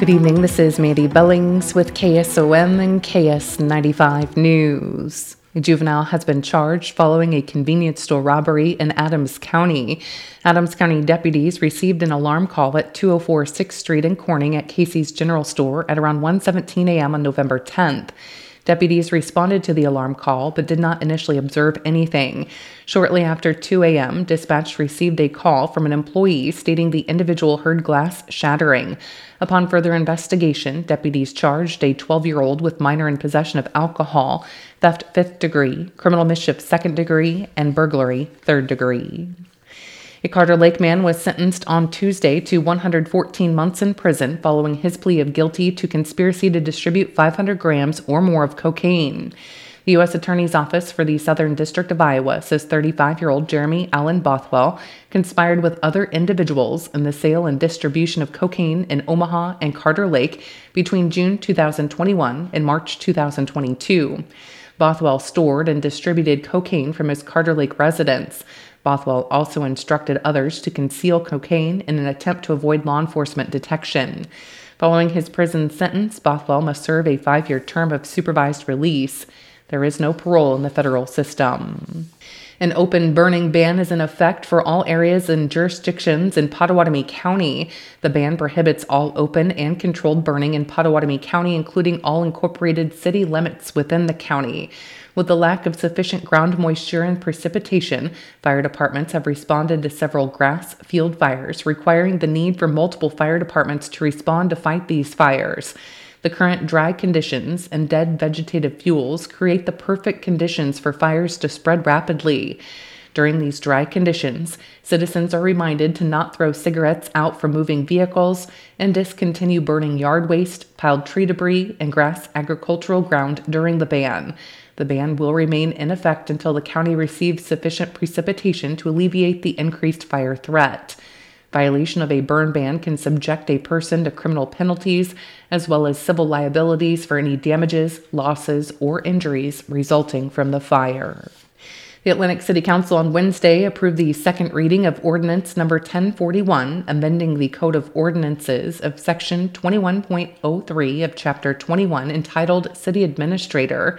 Good evening. This is Mandy Billings with KSOM and KS95 News. A juvenile has been charged following a convenience store robbery in Adams County. Adams County deputies received an alarm call at 204 6th Street in Corning at Casey's General Store at around 1:17 a.m. on November 10th. Deputies responded to the alarm call but did not initially observe anything. Shortly after 2 a.m., dispatch received a call from an employee stating the individual heard glass shattering. Upon further investigation, deputies charged a 12 year old with minor in possession of alcohol, theft fifth degree, criminal mischief second degree, and burglary third degree. A Carter Lake man was sentenced on Tuesday to 114 months in prison following his plea of guilty to conspiracy to distribute 500 grams or more of cocaine. The U.S. Attorney's Office for the Southern District of Iowa says 35 year old Jeremy Allen Bothwell conspired with other individuals in the sale and distribution of cocaine in Omaha and Carter Lake between June 2021 and March 2022. Bothwell stored and distributed cocaine from his Carter Lake residence. Bothwell also instructed others to conceal cocaine in an attempt to avoid law enforcement detection. Following his prison sentence, Bothwell must serve a five year term of supervised release. There is no parole in the federal system. An open burning ban is in effect for all areas and jurisdictions in Pottawattamie County. The ban prohibits all open and controlled burning in Pottawattamie County, including all incorporated city limits within the county. With the lack of sufficient ground moisture and precipitation, fire departments have responded to several grass field fires, requiring the need for multiple fire departments to respond to fight these fires. The current dry conditions and dead vegetative fuels create the perfect conditions for fires to spread rapidly. During these dry conditions, citizens are reminded to not throw cigarettes out from moving vehicles and discontinue burning yard waste, piled tree debris, and grass agricultural ground during the ban. The ban will remain in effect until the county receives sufficient precipitation to alleviate the increased fire threat. Violation of a burn ban can subject a person to criminal penalties as well as civil liabilities for any damages, losses, or injuries resulting from the fire. The Atlantic City Council on Wednesday approved the second reading of Ordinance Number 1041, amending the Code of Ordinances of Section 21.03 of Chapter 21, entitled City Administrator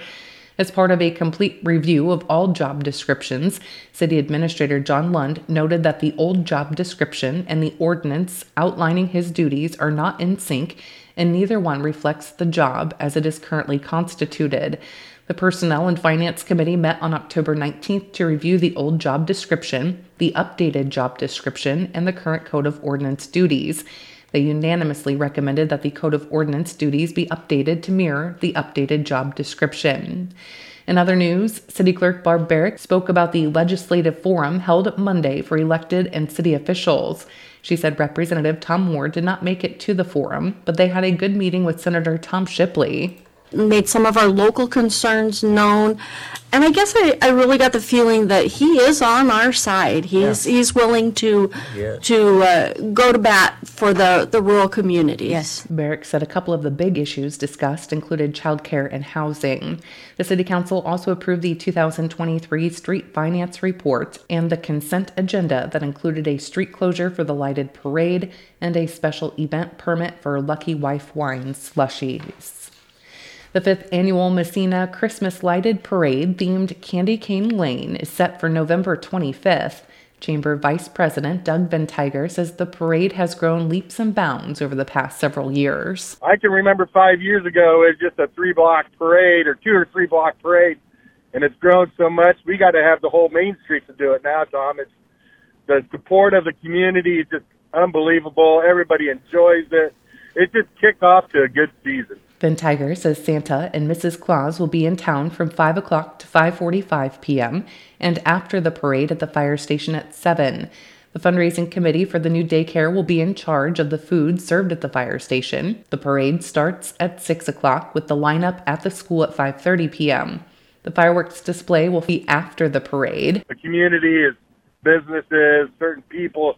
as part of a complete review of all job descriptions, City Administrator John Lund noted that the old job description and the ordinance outlining his duties are not in sync, and neither one reflects the job as it is currently constituted. The Personnel and Finance Committee met on October 19th to review the old job description, the updated job description, and the current Code of Ordinance duties. They unanimously recommended that the Code of Ordinance duties be updated to mirror the updated job description. In other news, City Clerk Barb Barrick spoke about the legislative forum held Monday for elected and city officials. She said Representative Tom Ward did not make it to the forum, but they had a good meeting with Senator Tom Shipley made some of our local concerns known. And I guess I, I really got the feeling that he is on our side. He's he's willing to Yes. to uh, go to bat for the, the rural communities. Yes. Barrick said a couple of the big issues discussed included childcare and housing. The City Council also approved the 2023 Street Finance Report and the consent agenda that included a street closure for the lighted parade and a special event permit for Lucky Wife Wine slushies. The fifth annual Massena Christmas Lighted Parade themed Candy Cane Lane is set for November 25th. Chamber Vice President Doug Ventiger says the parade has grown leaps and bounds over the past several years. I can remember five years ago it was just a three block parade or two or three block parade, and it's grown so much. We got to have the whole Main Street to do it now, Tom. It's the support of the community is just unbelievable. Everybody enjoys it. It just kicked off to a good season. Ventiger says Santa and Mrs. Claus will be in town from 5 o'clock to 5:45 p.m. and after the parade at the fire station at 7. The fundraising committee for the new daycare will be in charge of the food served at the fire station. The parade starts at 6 o'clock with the lineup at the school at 5:30 p.m. The fireworks display will be after the parade. The community is businesses, certain people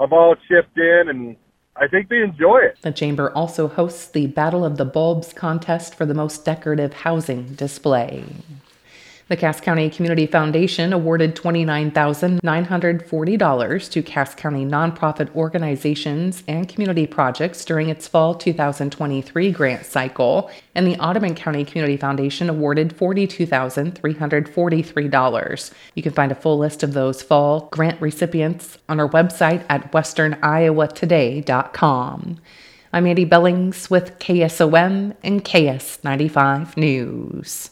have all chipped in, and I think they enjoy it. The chamber also hosts the Battle of the Bulbs contest for the most decorative housing display. The Cass County Community Foundation awarded $29,940 to Cass County nonprofit organizations and community projects during its fall 2023 grant cycle, and the Audubon County Community Foundation awarded $42,343. You can find a full list of those fall grant recipients on our website at westerniowatoday.com. I'm Andy Billings with KSOM and KS95 News.